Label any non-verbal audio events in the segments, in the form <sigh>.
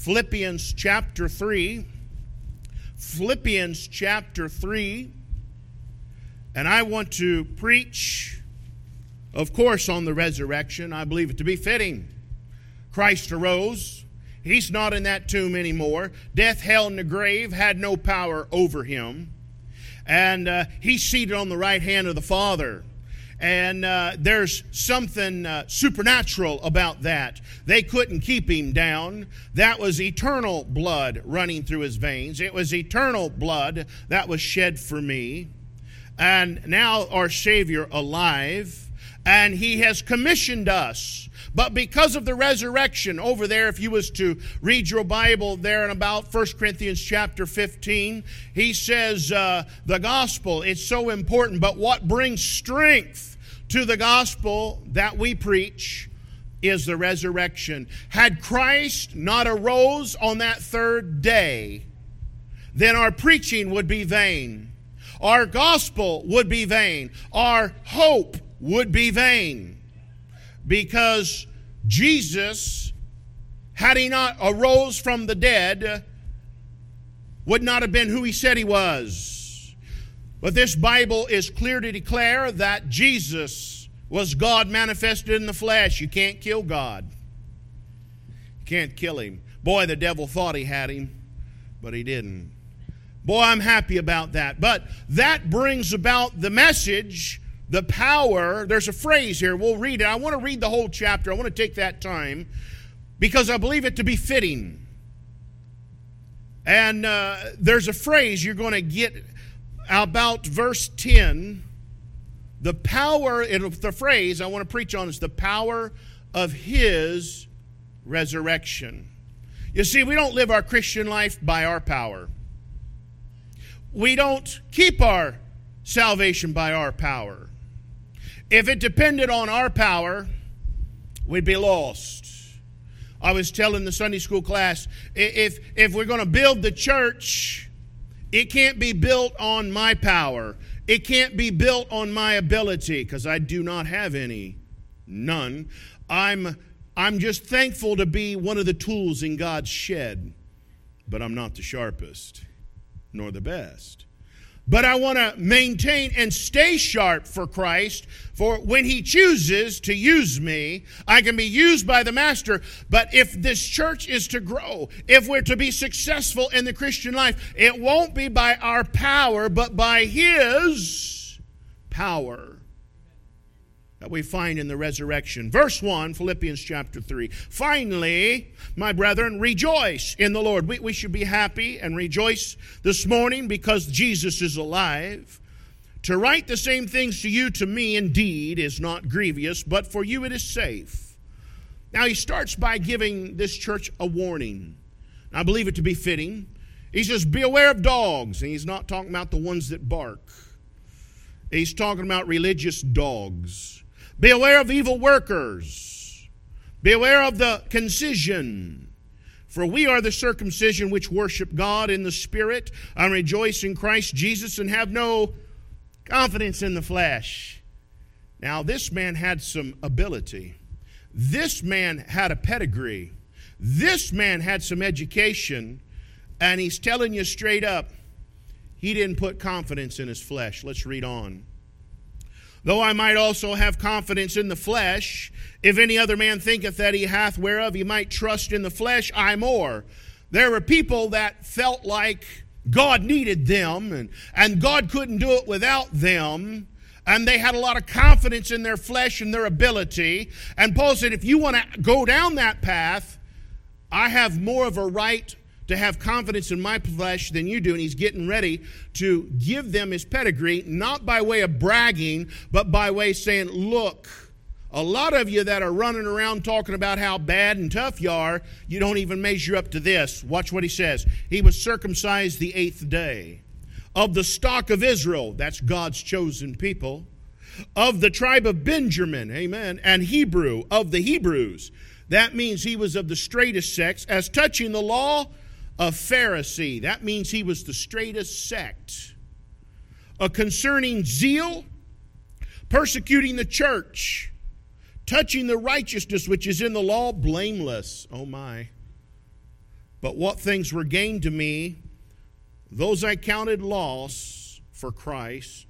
Philippians chapter 3. Philippians chapter 3. And I want to preach, of course, on the resurrection. I believe it to be fitting. Christ arose. He's not in that tomb anymore. Death, hell, and the grave had no power over him. And uh, he's seated on the right hand of the Father. And uh, there's something uh, supernatural about that. They couldn't keep him down. That was eternal blood running through his veins. It was eternal blood that was shed for me. And now our Savior alive, and he has commissioned us but because of the resurrection, over there, if you was to read your Bible there in about 1 Corinthians chapter 15, he says uh, the gospel is so important, but what brings strength to the gospel that we preach is the resurrection. Had Christ not arose on that third day, then our preaching would be vain. Our gospel would be vain. Our hope would be vain because Jesus, had he not arose from the dead, would not have been who he said he was. But this Bible is clear to declare that Jesus was God manifested in the flesh. You can't kill God. You can't kill him. Boy, the devil thought he had him, but he didn't. Boy, I'm happy about that. But that brings about the message the power, there's a phrase here, we'll read it. I want to read the whole chapter. I want to take that time because I believe it to be fitting. And uh, there's a phrase you're going to get about verse 10. The power, the phrase I want to preach on is the power of His resurrection. You see, we don't live our Christian life by our power. We don't keep our salvation by our power. If it depended on our power, we'd be lost. I was telling the Sunday school class if, if we're going to build the church, it can't be built on my power. It can't be built on my ability because I do not have any. None. I'm, I'm just thankful to be one of the tools in God's shed, but I'm not the sharpest nor the best but I want to maintain and stay sharp for Christ. For when He chooses to use me, I can be used by the Master. But if this church is to grow, if we're to be successful in the Christian life, it won't be by our power, but by His power that we find in the resurrection. Verse 1, Philippians chapter 3. Finally, my brethren, rejoice in the Lord. We, we should be happy and rejoice this morning because Jesus is alive. To write the same things to you, to me, indeed, is not grievous, but for you it is safe. Now, he starts by giving this church a warning. I believe it to be fitting. He says, Beware of dogs. And he's not talking about the ones that bark, he's talking about religious dogs. Beware of evil workers. Beware of the concision. For we are the circumcision which worship God in the Spirit and rejoice in Christ Jesus and have no confidence in the flesh. Now, this man had some ability. This man had a pedigree. This man had some education. And he's telling you straight up, he didn't put confidence in his flesh. Let's read on. Though I might also have confidence in the flesh, if any other man thinketh that he hath whereof he might trust in the flesh, I more. There were people that felt like God needed them and, and God couldn't do it without them. And they had a lot of confidence in their flesh and their ability. And Paul said, if you want to go down that path, I have more of a right to have confidence in my flesh than you do. And he's getting ready to give them his pedigree, not by way of bragging, but by way saying, Look, a lot of you that are running around talking about how bad and tough you are, you don't even measure up to this. Watch what he says. He was circumcised the eighth day. Of the stock of Israel, that's God's chosen people. Of the tribe of Benjamin, amen, and Hebrew, of the Hebrews. That means he was of the straightest sex. As touching the law, a Pharisee. That means he was the straightest sect. A concerning zeal, persecuting the church, touching the righteousness which is in the law, blameless. Oh my. But what things were gained to me, those I counted loss for Christ.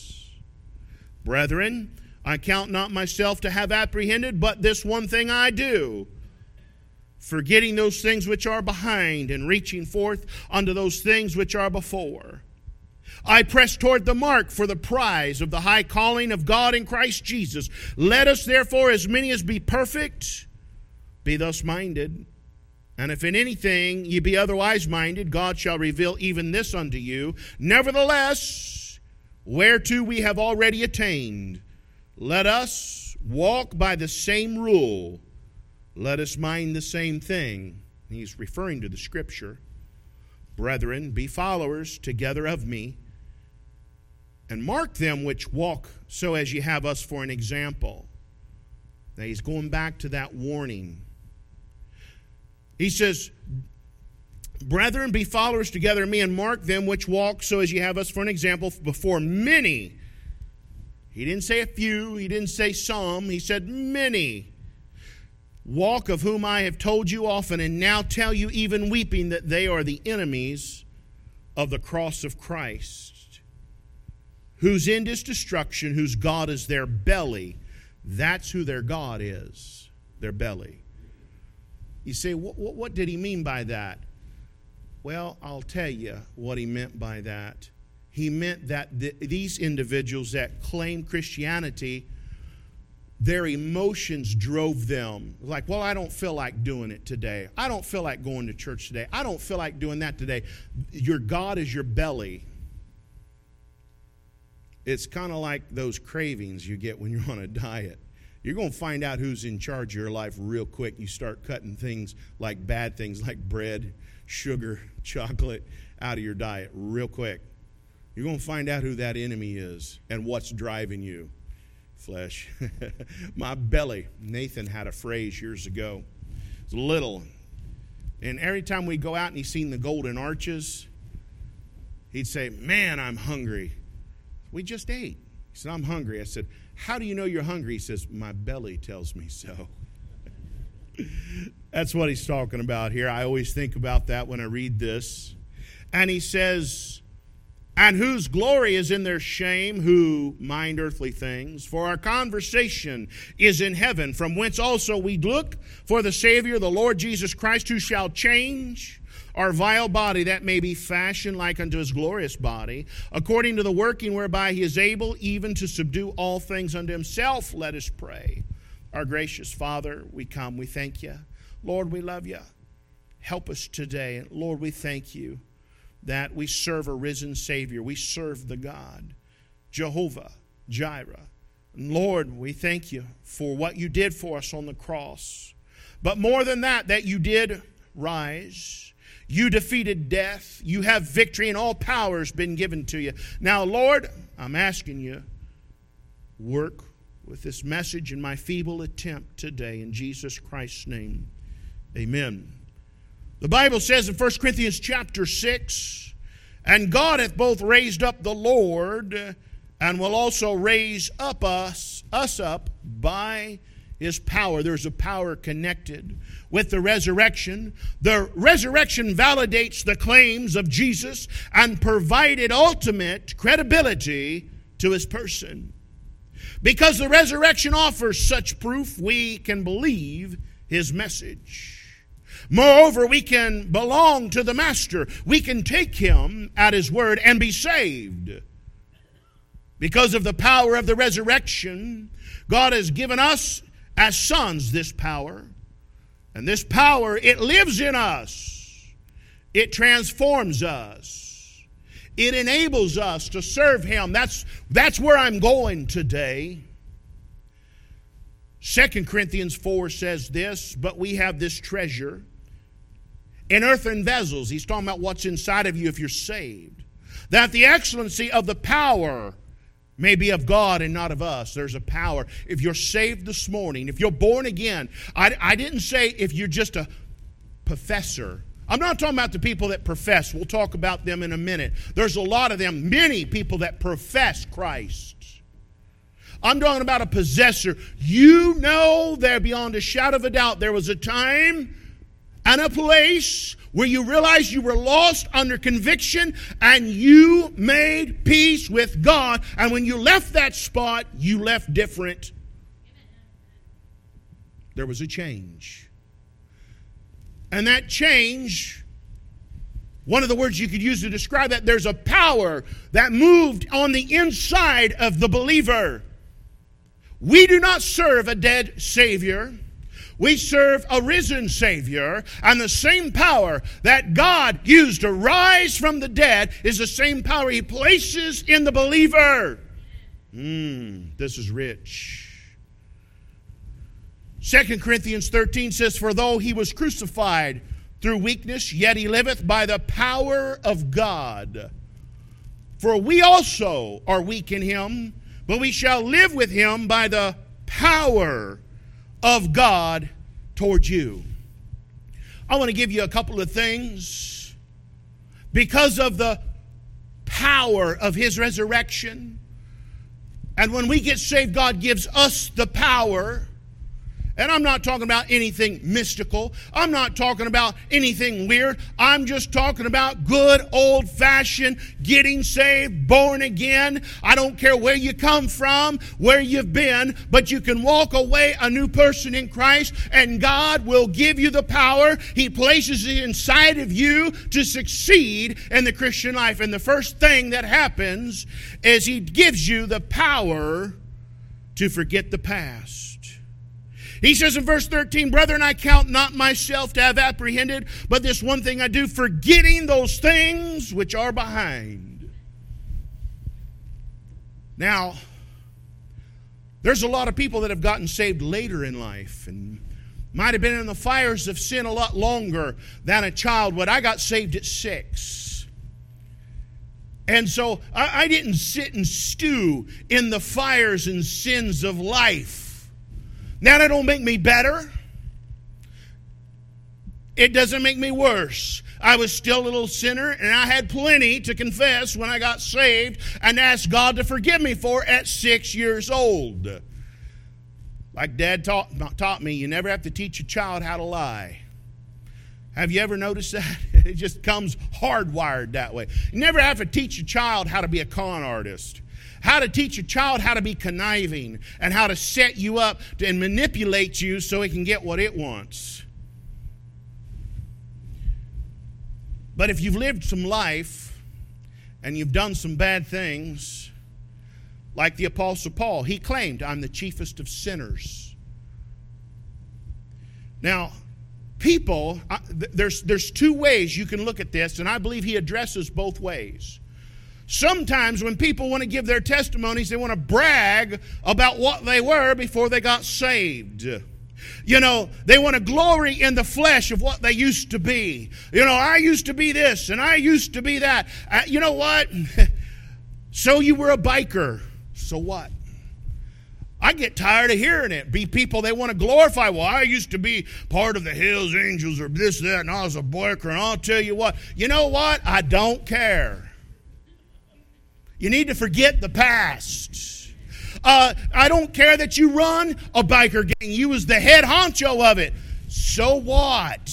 Brethren, I count not myself to have apprehended, but this one thing I do, forgetting those things which are behind and reaching forth unto those things which are before. I press toward the mark for the prize of the high calling of God in Christ Jesus. Let us therefore, as many as be perfect, be thus minded. And if in anything ye be otherwise minded, God shall reveal even this unto you. Nevertheless, whereto we have already attained. Let us walk by the same rule. Let us mind the same thing. He's referring to the scripture. Brethren, be followers together of me, and mark them which walk so as ye have us for an example. Now he's going back to that warning. He says, Brethren, be followers together of me, and mark them which walk so as you have us for an example before many. He didn't say a few, he didn't say some, he said many. Walk of whom I have told you often, and now tell you even weeping that they are the enemies of the cross of Christ, whose end is destruction, whose God is their belly. That's who their God is, their belly. You say, what, what, what did he mean by that? Well, I'll tell you what he meant by that. He meant that the, these individuals that claim Christianity, their emotions drove them. Like, well, I don't feel like doing it today. I don't feel like going to church today. I don't feel like doing that today. Your God is your belly. It's kind of like those cravings you get when you're on a diet. You're going to find out who's in charge of your life real quick. You start cutting things like bad things like bread sugar, chocolate out of your diet real quick. You're going to find out who that enemy is and what's driving you. Flesh. <laughs> My belly. Nathan had a phrase years ago. It's little. And every time we go out and he's seen the golden arches, he'd say, Man, I'm hungry. We just ate. He said, I'm hungry. I said, How do you know you're hungry? He says, My belly tells me so. That's what he's talking about here. I always think about that when I read this. And he says, And whose glory is in their shame, who mind earthly things? For our conversation is in heaven, from whence also we look for the Savior, the Lord Jesus Christ, who shall change our vile body that may be fashioned like unto his glorious body, according to the working whereby he is able even to subdue all things unto himself. Let us pray. Our gracious Father, we come, we thank you. Lord, we love you. Help us today. Lord, we thank you that we serve a risen Savior. We serve the God, Jehovah Jireh. And Lord, we thank you for what you did for us on the cross. But more than that, that you did rise. You defeated death. You have victory, and all power has been given to you. Now, Lord, I'm asking you, work with this message in my feeble attempt today in Jesus Christ's name. Amen. The Bible says in 1 Corinthians chapter 6, and God hath both raised up the Lord and will also raise up us, us up by his power. There's a power connected with the resurrection. The resurrection validates the claims of Jesus and provided ultimate credibility to his person. Because the resurrection offers such proof, we can believe his message. Moreover, we can belong to the Master. We can take him at his word and be saved. Because of the power of the resurrection, God has given us as sons this power. And this power, it lives in us. It transforms us. It enables us to serve him. That's, that's where I'm going today. Second Corinthians 4 says this, but we have this treasure in earthen vessels. He's talking about what's inside of you if you're saved. That the excellency of the power may be of God and not of us. There's a power. If you're saved this morning, if you're born again, I, I didn't say if you're just a professor. I'm not talking about the people that profess. We'll talk about them in a minute. There's a lot of them, many people that profess Christ. I'm talking about a possessor. You know there beyond a shadow of a doubt there was a time and a place where you realized you were lost under conviction and you made peace with God. And when you left that spot, you left different. There was a change. And that change, one of the words you could use to describe that, there's a power that moved on the inside of the believer. We do not serve a dead Savior. We serve a risen Savior, and the same power that God used to rise from the dead is the same power He places in the believer. Mm, this is rich. 2 Corinthians 13 says, For though he was crucified through weakness, yet he liveth by the power of God. For we also are weak in him, but we shall live with him by the power of God towards you. I want to give you a couple of things because of the power of his resurrection. And when we get saved, God gives us the power and I'm not talking about anything mystical. I'm not talking about anything weird. I'm just talking about good old fashioned getting saved, born again. I don't care where you come from, where you've been, but you can walk away a new person in Christ, and God will give you the power. He places it inside of you to succeed in the Christian life. And the first thing that happens is He gives you the power to forget the past. He says in verse 13, Brethren, I count not myself to have apprehended, but this one thing I do, forgetting those things which are behind. Now, there's a lot of people that have gotten saved later in life and might have been in the fires of sin a lot longer than a child would. I got saved at six. And so I, I didn't sit and stew in the fires and sins of life. Now, that don't make me better. It doesn't make me worse. I was still a little sinner, and I had plenty to confess when I got saved and asked God to forgive me for at six years old. Like Dad taught, taught me, you never have to teach a child how to lie. Have you ever noticed that? <laughs> It just comes hardwired that way. You never have to teach a child how to be a con artist how to teach a child how to be conniving and how to set you up and manipulate you so it can get what it wants. But if you've lived some life and you've done some bad things, like the Apostle Paul, he claimed, I'm the chiefest of sinners. Now, people, uh, there's, there's two ways you can look at this, and I believe he addresses both ways. Sometimes when people want to give their testimonies, they want to brag about what they were before they got saved. You know, they want to glory in the flesh of what they used to be. You know, I used to be this and I used to be that. Uh, you know what? <laughs> so you were a biker. So what? I get tired of hearing it. Be people they want to glorify. Well, I used to be part of the Hells Angels or this, that, and I was a biker, and I'll tell you what. You know what? I don't care. You need to forget the past. Uh, I don't care that you run a biker gang. You was the head honcho of it. So what?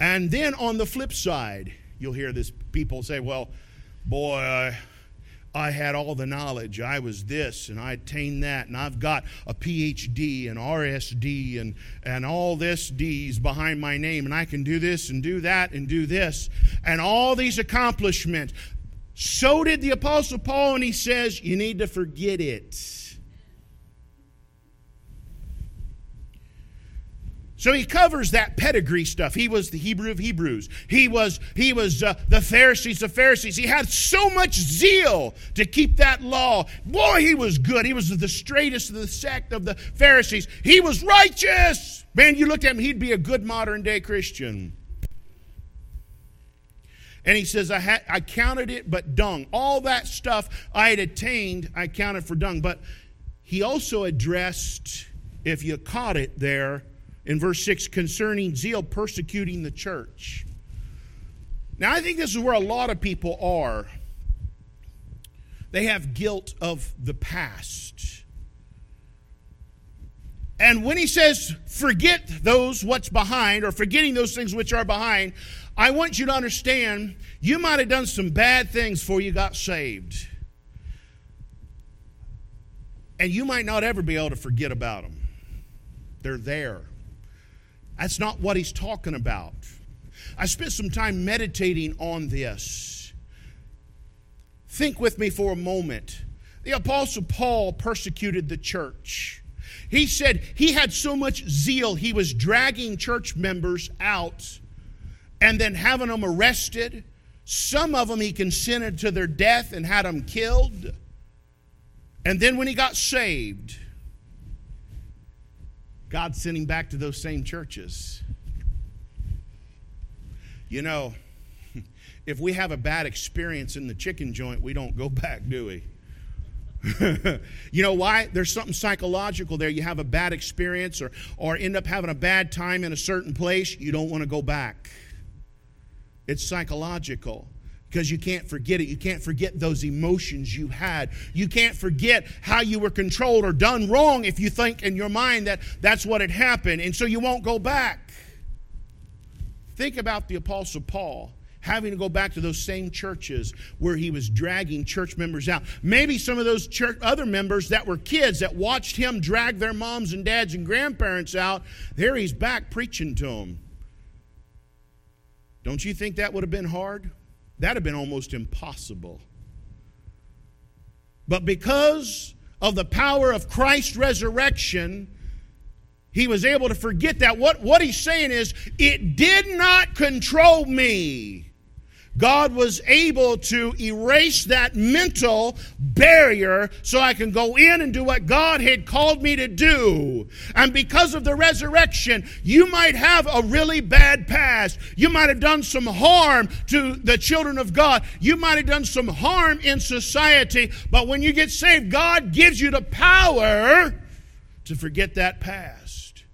And then on the flip side, you'll hear this people say, well, boy, I, I had all the knowledge. I was this and I attained that, and I've got a PhD and RSD and, and all this D's behind my name, and I can do this and do that and do this, and all these accomplishments. So did the Apostle Paul, and he says, You need to forget it. So he covers that pedigree stuff. He was the Hebrew of Hebrews. He was he was uh, the Pharisees of Pharisees. He had so much zeal to keep that law. Boy, he was good. He was the straightest of the sect of the Pharisees. He was righteous. Man, you looked at him, he'd be a good modern day Christian. And he says, I, had, I counted it but dung. All that stuff I had attained, I counted for dung. But he also addressed, if you caught it there, in verse 6 concerning zeal persecuting the church. Now, I think this is where a lot of people are. They have guilt of the past. And when he says, forget those what's behind, or forgetting those things which are behind, I want you to understand you might have done some bad things before you got saved. And you might not ever be able to forget about them. They're there. That's not what he's talking about. I spent some time meditating on this. Think with me for a moment. The Apostle Paul persecuted the church. He said he had so much zeal, he was dragging church members out and then having them arrested. Some of them he consented to their death and had them killed. And then when he got saved, God sent him back to those same churches. You know, <laughs> if we have a bad experience in the chicken joint, we don't go <laughs> back, do we? <laughs> you know why? There's something psychological there. You have a bad experience or, or end up having a bad time in a certain place, you don't want to go back. It's psychological because you can't forget it. You can't forget those emotions you had. You can't forget how you were controlled or done wrong if you think in your mind that that's what had happened, and so you won't go back. Think about the Apostle Paul having to go back to those same churches where he was dragging church members out. Maybe some of those church, other members that were kids that watched him drag their moms and dads and grandparents out, there he's back preaching to them. Don't you think that would have been hard? That'd have been almost impossible. But because of the power of Christ's resurrection, he was able to forget that. What, what he's saying is, it did not control me. God was able to erase that mental barrier so I can go in and do what God had called me to do. And because of the resurrection, you might have a really bad past. You might have done some harm to the children of God. You might have done some harm in society. But when you get saved, God gives you the power to forget that past.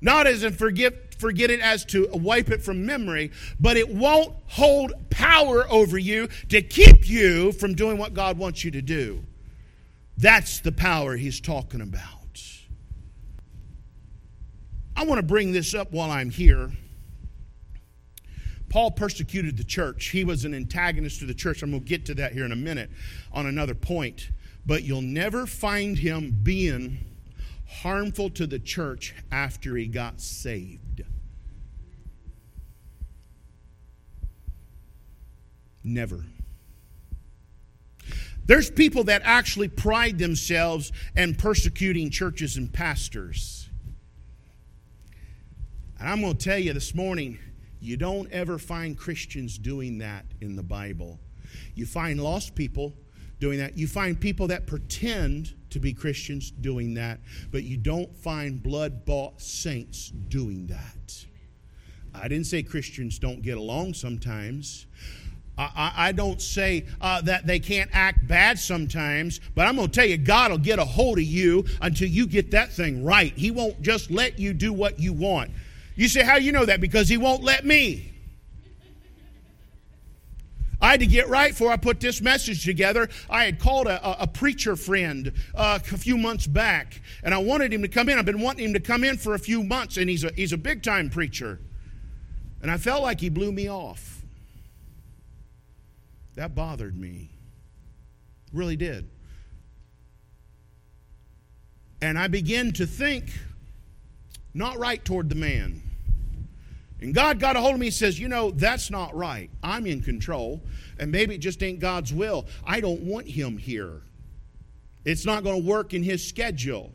Not as in forgive forget it as to wipe it from memory, but it won't hold power over you to keep you from doing what God wants you to do. That's the power he's talking about. I want to bring this up while I'm here. Paul persecuted the church. He was an antagonist to the church. I'm going to get to that here in a minute on another point. But you'll never find him being harmful to the church after he got saved. Never. There's people that actually pride themselves in persecuting churches and pastors. And I'm going to tell you this morning, you don't ever find Christians doing that in the Bible. You find lost people doing that. You find people that pretend to be Christians doing that, but you don't find blood bought saints doing that. I didn't say Christians don't get along sometimes. I, I don't say uh, that they can't act bad sometimes, but I'm going to tell you, God will get a hold of you until you get that thing right. He won't just let you do what you want. You say, How you know that? Because He won't let me. I had to get right before I put this message together. I had called a, a preacher friend uh, a few months back, and I wanted him to come in. I've been wanting him to come in for a few months, and he's a, he's a big time preacher. And I felt like he blew me off. That bothered me. Really did. And I began to think not right toward the man. And God got a hold of me and says, You know, that's not right. I'm in control. And maybe it just ain't God's will. I don't want him here. It's not going to work in his schedule.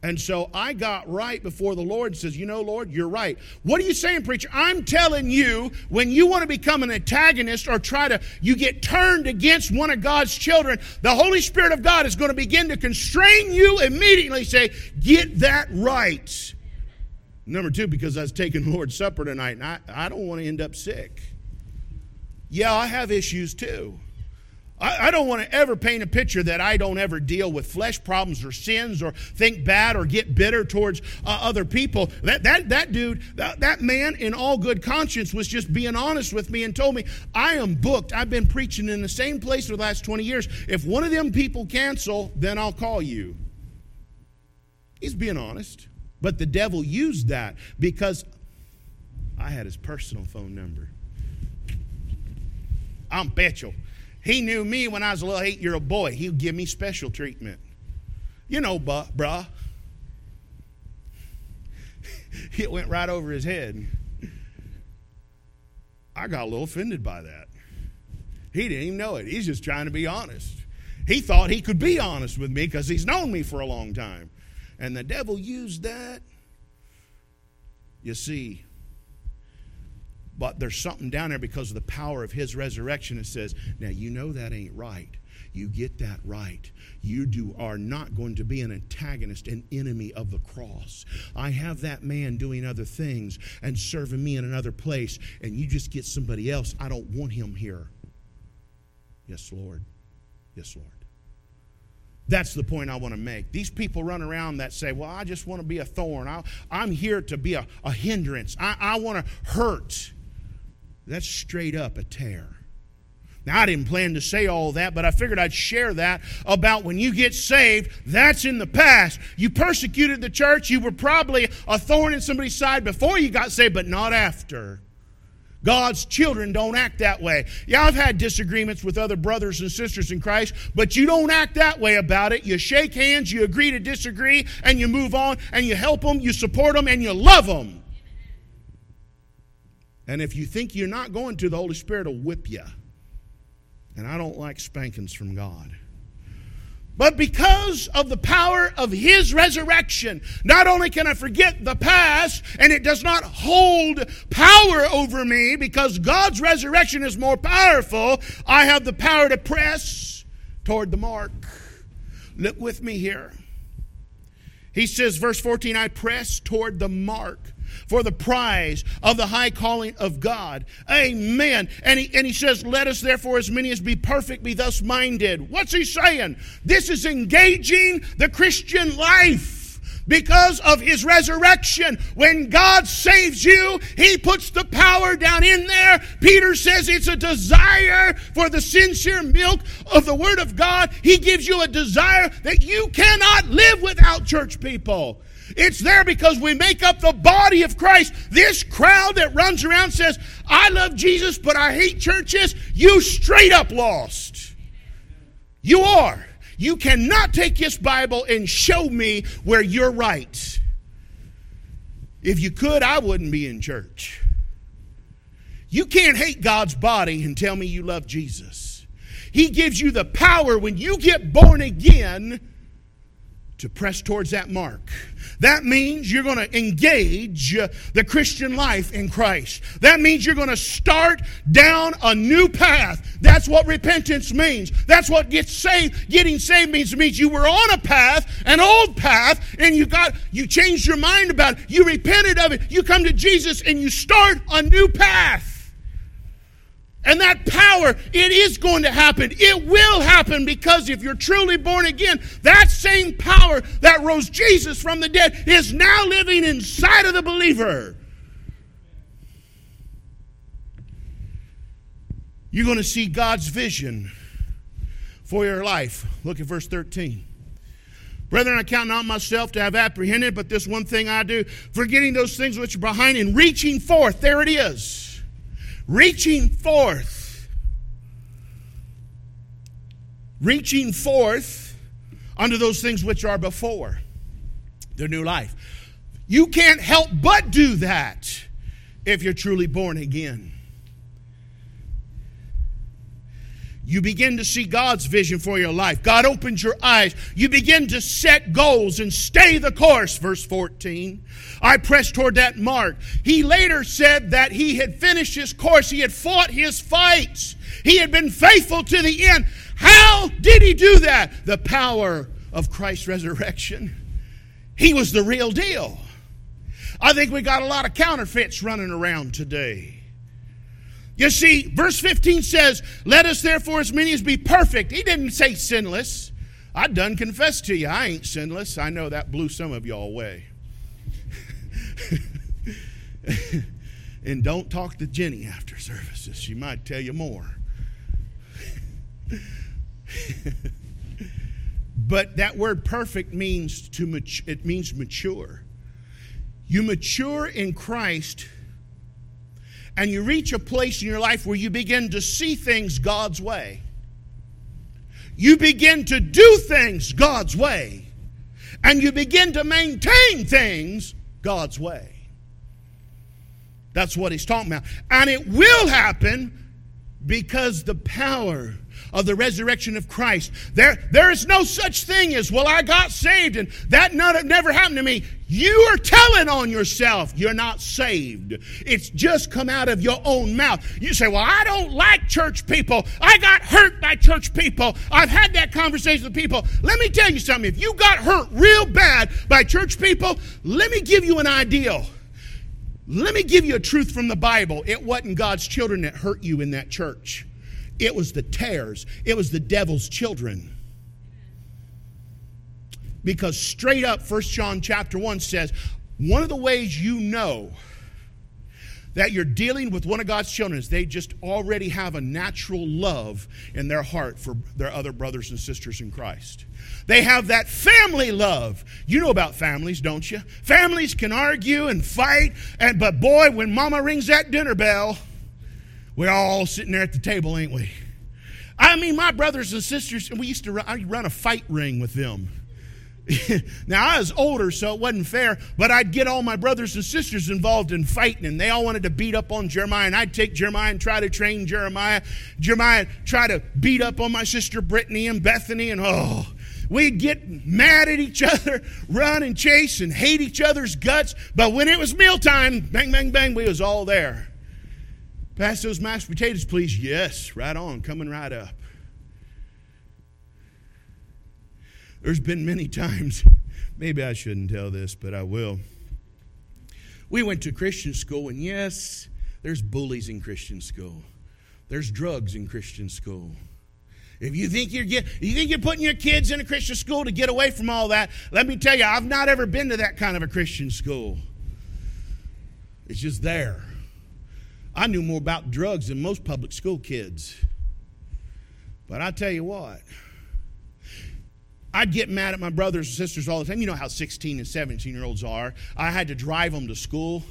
And so I got right before the Lord and says, You know, Lord, you're right. What are you saying, preacher? I'm telling you, when you want to become an antagonist or try to, you get turned against one of God's children, the Holy Spirit of God is going to begin to constrain you immediately. Say, Get that right. Number two, because I was taking Lord's Supper tonight and I, I don't want to end up sick. Yeah, I have issues too. I, I don't want to ever paint a picture that I don't ever deal with flesh problems or sins or think bad or get bitter towards uh, other people. That, that, that dude, that, that man, in all good conscience, was just being honest with me and told me, I am booked. I've been preaching in the same place for the last 20 years. If one of them people cancel, then I'll call you. He's being honest. But the devil used that because I had his personal phone number. I'm bet you he knew me when I was a little eight year old boy. He would give me special treatment. You know, buh, bruh. <laughs> it went right over his head. I got a little offended by that. He didn't even know it. He's just trying to be honest. He thought he could be honest with me because he's known me for a long time. And the devil used that. You see, but there's something down there because of the power of his resurrection that says, now you know that ain't right. You get that right. You do are not going to be an antagonist, an enemy of the cross. I have that man doing other things and serving me in another place, and you just get somebody else. I don't want him here. Yes, Lord. Yes, Lord. That's the point I want to make. These people run around that say, Well, I just want to be a thorn. I, am here to be a, a hindrance. I, I want to hurt. That's straight up a tare. Now, I didn't plan to say all that, but I figured I'd share that about when you get saved, that's in the past. You persecuted the church, you were probably a thorn in somebody's side before you got saved, but not after. God's children don't act that way. Yeah, I've had disagreements with other brothers and sisters in Christ, but you don't act that way about it. You shake hands, you agree to disagree, and you move on, and you help them, you support them, and you love them. And if you think you're not going to, the Holy Spirit will whip you. And I don't like spankings from God. But because of the power of His resurrection, not only can I forget the past and it does not hold power over me because God's resurrection is more powerful, I have the power to press toward the mark. Look with me here. He says, verse 14, I press toward the mark for the prize of the high calling of God. Amen. And he, and he says, Let us therefore, as many as be perfect, be thus minded. What's he saying? This is engaging the Christian life because of his resurrection. When God saves you, he puts the power down in there. Peter says it's a desire for the sincere milk of the Word of God. He gives you a desire that you cannot live without church people. It's there because we make up the body of Christ. This crowd that runs around says, I love Jesus, but I hate churches, you straight up lost. You are. You cannot take this Bible and show me where you're right. If you could, I wouldn't be in church. You can't hate God's body and tell me you love Jesus. He gives you the power when you get born again to press towards that mark. That means you're going to engage uh, the Christian life in Christ. That means you're going to start down a new path. That's what repentance means. That's what saved. Getting saved means it means you were on a path, an old path, and you got you changed your mind about it. You repented of it. You come to Jesus and you start a new path. And that it is going to happen. It will happen because if you're truly born again, that same power that rose Jesus from the dead is now living inside of the believer. You're going to see God's vision for your life. Look at verse 13. Brethren, I count not myself to have apprehended, but this one thing I do, forgetting those things which are behind and reaching forth. There it is reaching forth. Reaching forth unto those things which are before the new life. You can't help but do that if you're truly born again. You begin to see God's vision for your life. God opens your eyes. You begin to set goals and stay the course. Verse 14. I pressed toward that mark. He later said that he had finished his course. He had fought his fights. He had been faithful to the end. How did he do that? The power of Christ's resurrection. He was the real deal. I think we got a lot of counterfeits running around today. You see, verse 15 says, Let us therefore, as many as be perfect. He didn't say sinless. I done confess to you, I ain't sinless. I know that blew some of y'all away. <laughs> and don't talk to Jenny after services. She might tell you more. <laughs> <laughs> but that word perfect means to it means mature. You mature in Christ and you reach a place in your life where you begin to see things God's way. You begin to do things God's way. And you begin to maintain things God's way. That's what he's talking about. And it will happen because the power of the resurrection of Christ. There, there is no such thing as, well, I got saved and that not, never happened to me. You are telling on yourself you're not saved. It's just come out of your own mouth. You say, well, I don't like church people. I got hurt by church people. I've had that conversation with people. Let me tell you something. If you got hurt real bad by church people, let me give you an idea. Let me give you a truth from the Bible. It wasn't God's children that hurt you in that church. It was the tares, it was the devil's children. Because straight up, First John chapter 1 says, one of the ways you know that you're dealing with one of God's children is they just already have a natural love in their heart for their other brothers and sisters in Christ. They have that family love. You know about families, don't you? Families can argue and fight, and but boy, when mama rings that dinner bell, we're all sitting there at the table, ain't we? I mean, my brothers and sisters, and we used to run, I run a fight ring with them. <laughs> now I was older, so it wasn't fair, but I'd get all my brothers and sisters involved in fighting, and they all wanted to beat up on Jeremiah, and I'd take Jeremiah and try to train Jeremiah. Jeremiah try to beat up on my sister Brittany and Bethany, and oh, we'd get mad at each <laughs> other, run and chase, and hate each other's guts. But when it was mealtime, bang, bang, bang, we was all there. Pass those mashed potatoes, please. Yes, right on, coming right up. There's been many <laughs> times, maybe I shouldn't tell this, but I will. We went to Christian school, and yes, there's bullies in Christian school. There's drugs in Christian school. If you think you're get, you think you're putting your kids in a Christian school to get away from all that, let me tell you, I've not ever been to that kind of a Christian school. It's just there. I knew more about drugs than most public school kids. But I tell you what, I'd get mad at my brothers and sisters all the time. You know how 16 and 17 year olds are. I had to drive them to school.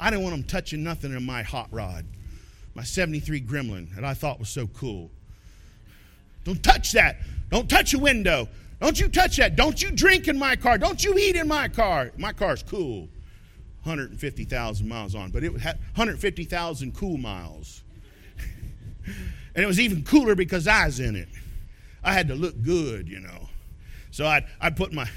I didn't want them touching nothing in my hot rod, my 73 Gremlin that I thought was so cool. Don't touch that. Don't touch a window. Don't you touch that. Don't you drink in my car. Don't you eat in my car. My car's cool. 150,000 miles on, but it had 150,000 cool miles. <laughs> and it was even cooler because I was in it. I had to look good, you know. So I'd, I'd put my,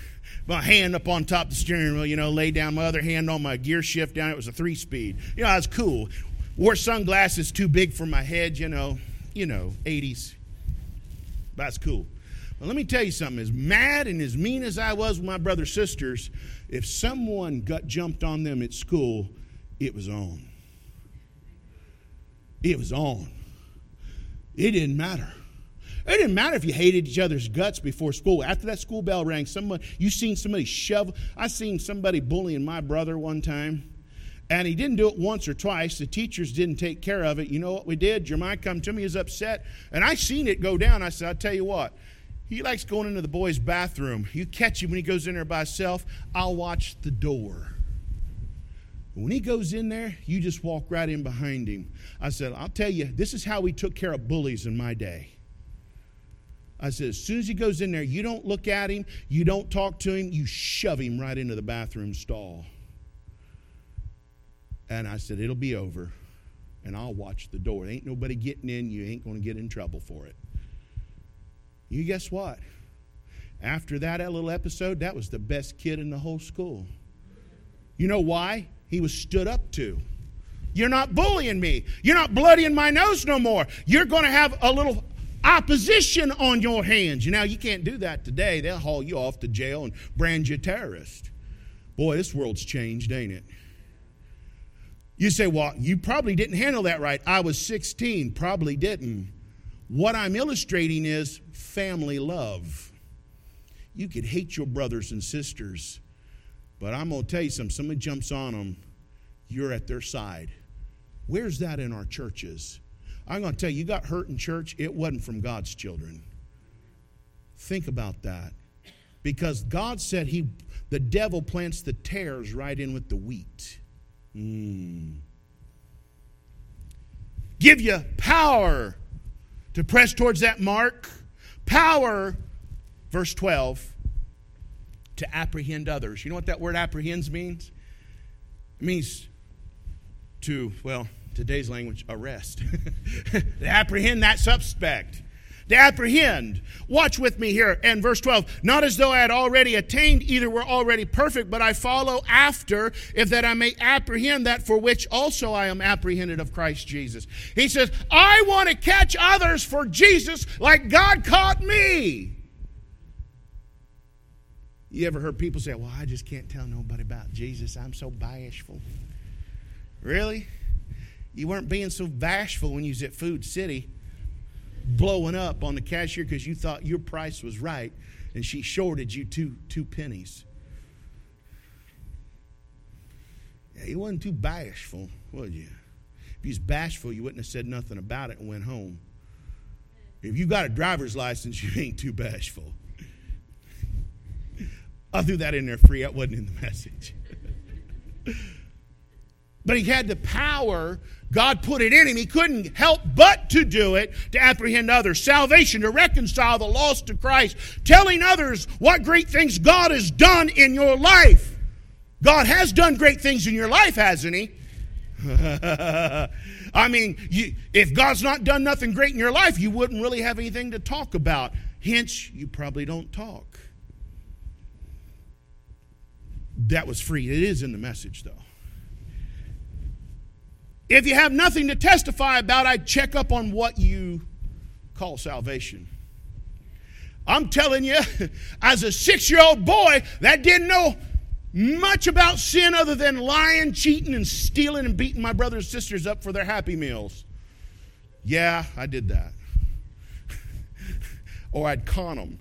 my hand up on top of the steering wheel, you know, lay down my other hand on my gear shift down. It was a three speed. You know, I was cool. Wore sunglasses too big for my head, you know, you know, 80s. That's cool. Well, let me tell you something. As mad and as mean as I was with my brothers sisters, if someone got jumped on them at school, it was on. It was on. It didn't matter. It didn't matter if you hated each other's guts before school. After that school bell rang, someone you seen somebody shove. I seen somebody bullying my brother one time, and he didn't do it once or twice. The teachers didn't take care of it. You know what we did? Jeremiah come to me, is upset, and I seen it go down. I said, "I'll tell you what. He likes going into the boys' bathroom. You catch him when he goes in there by himself, I'll watch the door. When he goes in there, you just walk right in behind him. I said, I'll tell you, this is how we took care of bullies in my day. I said, as soon as he goes in there, you don't look at him, you don't talk to him, you shove him right into the bathroom stall. And I said, it'll be over, and I'll watch the door. Ain't nobody getting in, you ain't going to get in trouble for it. You guess what? After that little episode, that was the best kid in the whole school. You know why? He was stood up to. You're not bullying me. You're not bloodying my nose no more. You're going to have a little opposition on your hands. You know, you can't do that today. They'll haul you off to jail and brand you a terrorist. Boy, this world's changed, ain't it? You say, well, you probably didn't handle that right. I was 16, probably didn't. What I'm illustrating is family love. You could hate your brothers and sisters, but I'm going to tell you something. Somebody jumps on them, you're at their side. Where's that in our churches? I'm going to tell you, you got hurt in church, it wasn't from God's children. Think about that. Because God said he the devil plants the tares right in with the wheat. Mm. Give you power to press towards that mark. Power, verse 12, to apprehend others. You know what that word apprehends means? It means to, well, today's language, arrest. <laughs> to apprehend that suspect. To apprehend. Watch with me here and verse 12. Not as though I had already attained, either were already perfect, but I follow after, if that I may apprehend that for which also I am apprehended of Christ Jesus. He says, I want to catch others for Jesus like God caught me. You ever heard people say, Well, I just can't tell nobody about Jesus. I'm so bashful. Really? You weren't being so bashful when you was at Food City, blowing up on the cashier because you thought your price was right and she shorted you two, two pennies. Yeah, you wasn't too bashful, was you? If you was bashful, you wouldn't have said nothing about it and went home. If you got a driver's license, <laughs> you ain't too bashful. <laughs> I threw that in there free. That wasn't in the message. <laughs> but he had the power God put it in him. He couldn't help but to do it to apprehend others. Salvation, to reconcile the lost to Christ, telling others what great things God has done in your life. God has done great things in your life, hasn't He? <laughs> I mean, you, if God's not done nothing great in your life, you wouldn't really have anything to talk about. Hence, you probably don't talk. That was free. It is in the message, though. If you have nothing to testify about, I'd check up on what you call salvation. I'm telling you, <laughs> as a six year old boy that didn't know much about sin other than lying, cheating, and stealing and beating my brothers and sisters up for their happy meals. Yeah, I did that. <laughs> or I'd con them.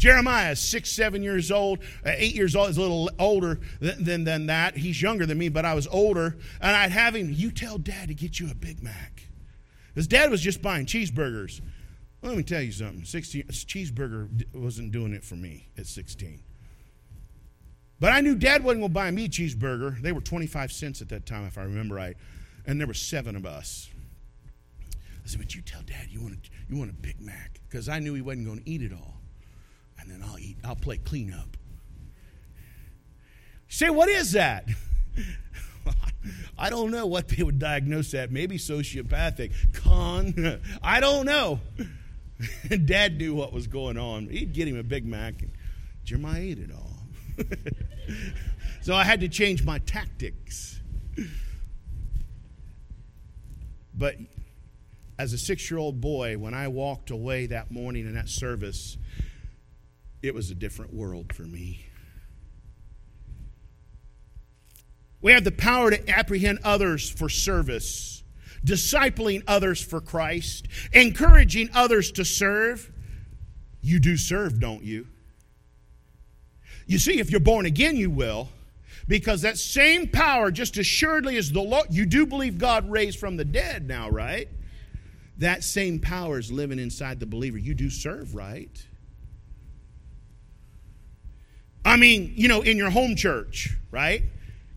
Jeremiah is six, seven years old, uh, eight years old, is a little older than, than, that. He's younger than me, but I was older. And I'd have him, you tell dad to get you a Big Mac. His dad was just buying cheeseburgers. Let me tell you something. 16, cheeseburger wasn't doing it for me at 16. But I knew dad wasn't going to buy me a cheeseburger. They were 25 cents at that time, if I remember right. And there were seven of us. I said, but you tell dad you want a, you want a Big Mac. Because I knew he wasn't going to eat it all and then I'll eat, I'll play cleanup. Say, what is that? <laughs> I don't know what they would diagnose that. Maybe sociopathic. Con. <laughs> I don't know. <laughs> Dad knew what was going on. He'd get him a Big Mac. And Jeremiah ate it all. so I had to change my tactics. But as a six year old boy, when I walked away that morning in that service, it was a different world for me. We have the power to apprehend others for service, discipling others for Christ, encouraging others to serve. You do serve, don't you? You see, if you're born again, you will. Because that same power, just assuredly as the Lord, you do believe God raised from the dead now, right? That same power is living inside the believer. You do serve, right? I mean, you know, in your home church, right?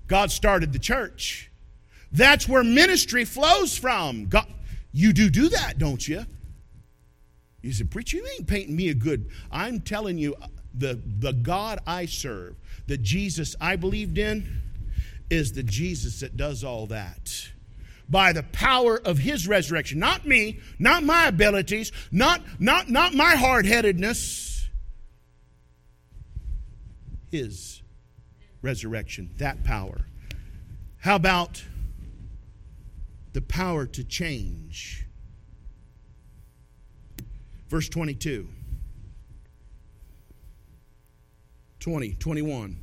God started the church. That's where ministry flows from. God, you do do that, don't you? You said, Preacher, you ain't painting me a good. I'm telling you, uh, the, the God I serve, the Jesus I believed in, is the Jesus that does all that. By the power of his resurrection. Not me, not my abilities, not, not, not my hard headedness. His resurrection, that power. How about the power to change? Verse 22. 20, 21.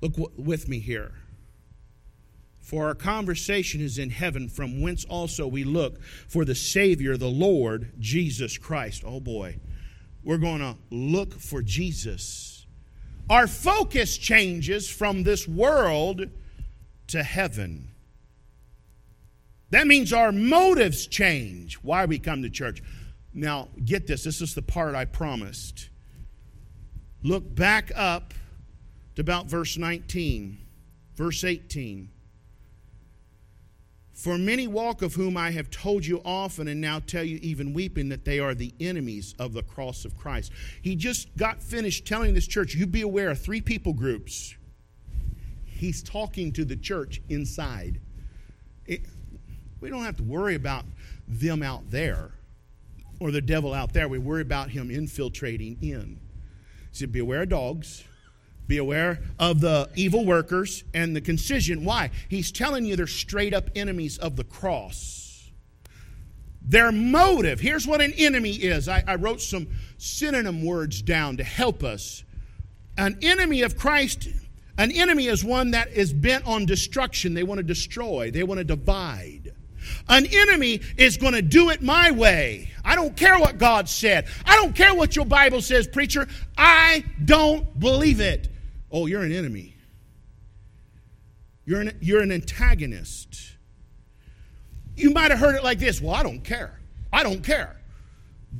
Look with me here. For our conversation is in heaven, from whence also we look for the Savior, the Lord, Jesus Christ. Oh boy, we're going to look for Jesus. Our focus changes from this world to heaven. That means our motives change. Why we come to church. Now, get this. This is the part I promised. Look back up to about verse 19, verse 18. For many walk of whom I have told you often and now tell you even weeping that they are the enemies of the cross of Christ. He just got finished telling this church, you be aware of three people groups. He's talking to the church inside. It, we don't have to worry about them out there or the devil out there. We worry about him infiltrating in. So be aware of dogs. Be aware of the evil workers and the concision. Why? He's telling you they're straight up enemies of the cross. Their motive, here's what an enemy is. I, I wrote some synonym words down to help us. An enemy of Christ, an enemy is one that is bent on destruction. They want to destroy, they want to divide. An enemy is going to do it my way. I don't care what God said. I don't care what your Bible says, preacher. I don't believe it. Oh, you're an enemy. You're an, you're an antagonist. You might have heard it like this Well, I don't care. I don't care.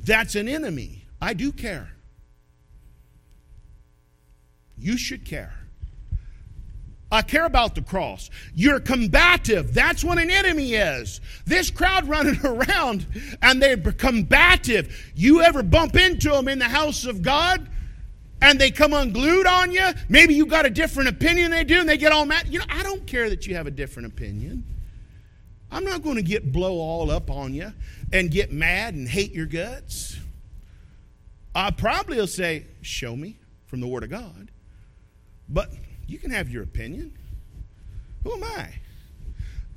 That's an enemy. I do care. You should care. I care about the cross. You're combative. That's what an enemy is. This crowd running <laughs> around and they're combative. You ever bump into them in the house of God and they come unglued on you? Maybe you got a different opinion they do and they get all mad. You know, I don't care that you have a different opinion. I'm not going to get blow all up on you and get mad and hate your guts. I probably will say, Show me from the Word of God. But you can have your opinion. Who am I?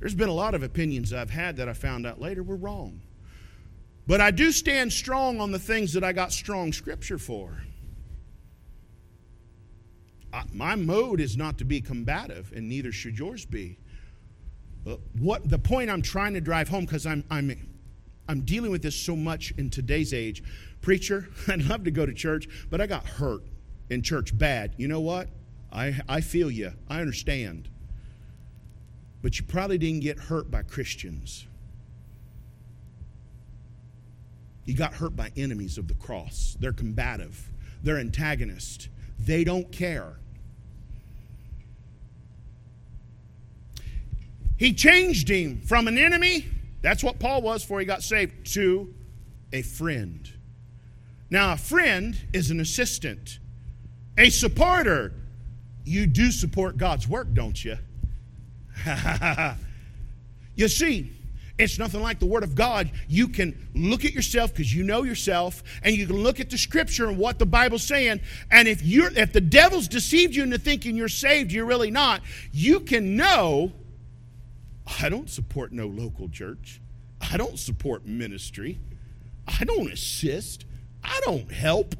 There's been a lot of opinions I've had that I found out later were wrong. But I do stand strong on the things that I got strong scripture for. My mode is not to be combative, and neither should yours be. But what the point I'm trying to drive home, because I'm, I'm, I'm dealing with this so much in today's age. Preacher, <laughs> I'd love to go to church, but I got hurt in church bad. You know what? I, I feel you. I understand. But you probably didn't get hurt by Christians. You got hurt by enemies of the cross. They're combative, they're antagonists. They don't care. He changed him from an enemy, that's what Paul was before he got saved, to a friend. Now, a friend is an assistant, a supporter, you do support God's work, don't you? <laughs> you see, it's nothing like the Word of God. You can look at yourself because you know yourself, and you can look at the Scripture and what the Bible's saying. And if you're if the devil's deceived you into thinking you're saved, you're really not. You can know. I don't support no local church. I don't support ministry. I don't assist. I don't help.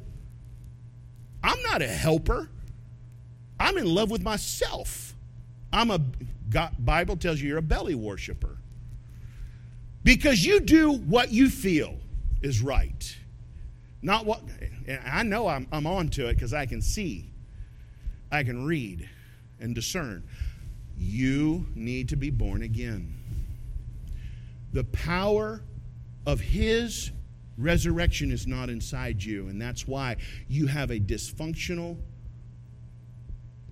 I'm not a helper. I'm in love with myself. I'm a God, Bible tells you you're a belly worshiper. Because you do what you feel is right. Not what I know I'm, I'm on to it because I can see, I can read and discern. You need to be born again. The power of His resurrection is not inside you, and that's why you have a dysfunctional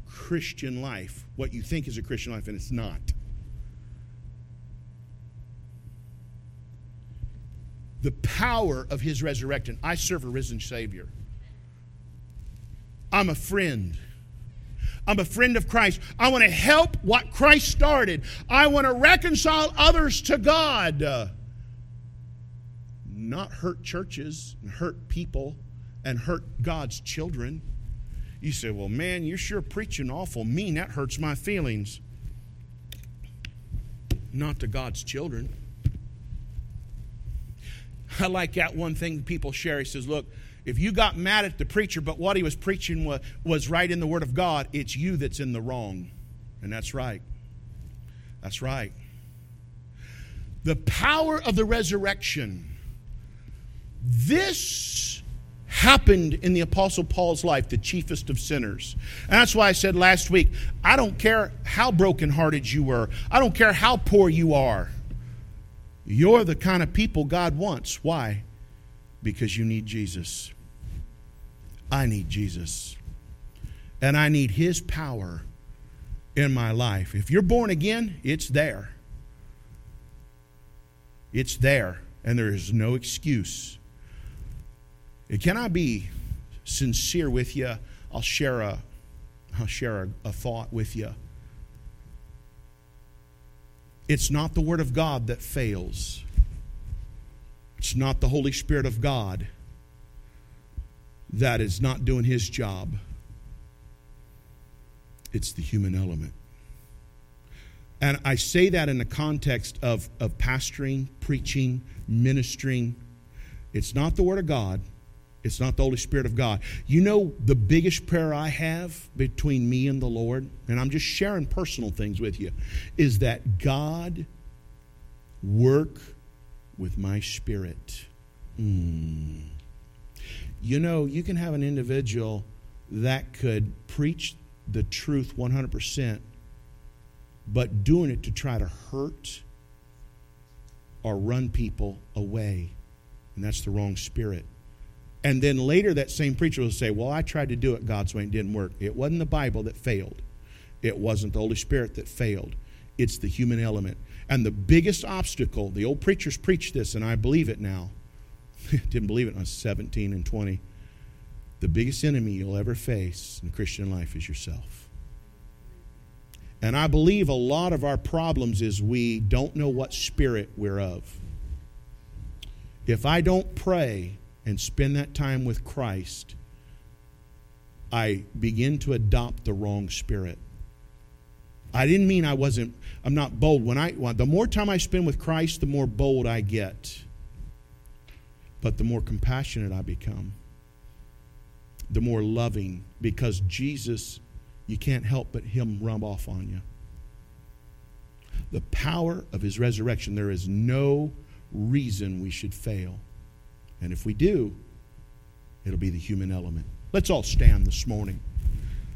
Christian life, what you think is a Christian life, and it's not. the power of his resurrection. I serve a risen Savior. I'm a friend. I'm a friend of Christ. I want to help what Christ started. I want to reconcile others to God. Not hurt churches and hurt people and hurt God's children. You say, well, man, you're sure preaching awful mean. That hurts my feelings. Not to God's children. I like that one thing people share. He says, look, if you got mad at the preacher, but what he was preaching was, was right in the Word of God, it's you that's in the wrong. And that's right. That's right. The power of the resurrection. This happened in the Apostle Paul's life, the chiefest of sinners. And that's why I said last week I don't care how brokenhearted you were, I don't care how poor you are. You're the kind of people God wants. Why? Because you need Jesus. I need Jesus. And I need His power in my life. If you're born again, it's there. It's there, and there is no excuse. Can I be sincere with you? I'll share a, I'll share a, a thought with you. It's not the Word of God that fails. It's not the Holy Spirit of God that is not doing His job. It's the human element. And I say that in the context of, of pastoring, preaching, ministering. It's not the Word of God, it's not the Holy Spirit of God. You know, the biggest prayer I have between me and the Lord, and I'm just sharing personal things with you, is that God work with my spirit. Mm. You know, you can have an individual that could preach the truth 100%, but doing it to try to hurt or run people away. And that's the wrong spirit. And then later, that same preacher will say, Well, I tried to do it God's way and didn't work. It wasn't the Bible that failed, it wasn't the Holy Spirit that failed. It's the human element. And the biggest obstacle, the old preachers preach this, and I believe it now. <laughs> didn't believe it when I was 17 and 20. The biggest enemy you'll ever face in Christian life is yourself. And I believe a lot of our problems is we don't know what spirit we're of. If I don't pray and spend that time with Christ, I begin to adopt the wrong spirit. I didn't mean I wasn't, I'm not bold. When I, the more time I spend with Christ, the more bold I get. But the more compassionate I become, the more loving, because Jesus, you can't help but Him rub off on you. The power of His resurrection, there is no reason we should fail. And if we do, it'll be the human element. Let's all stand this morning.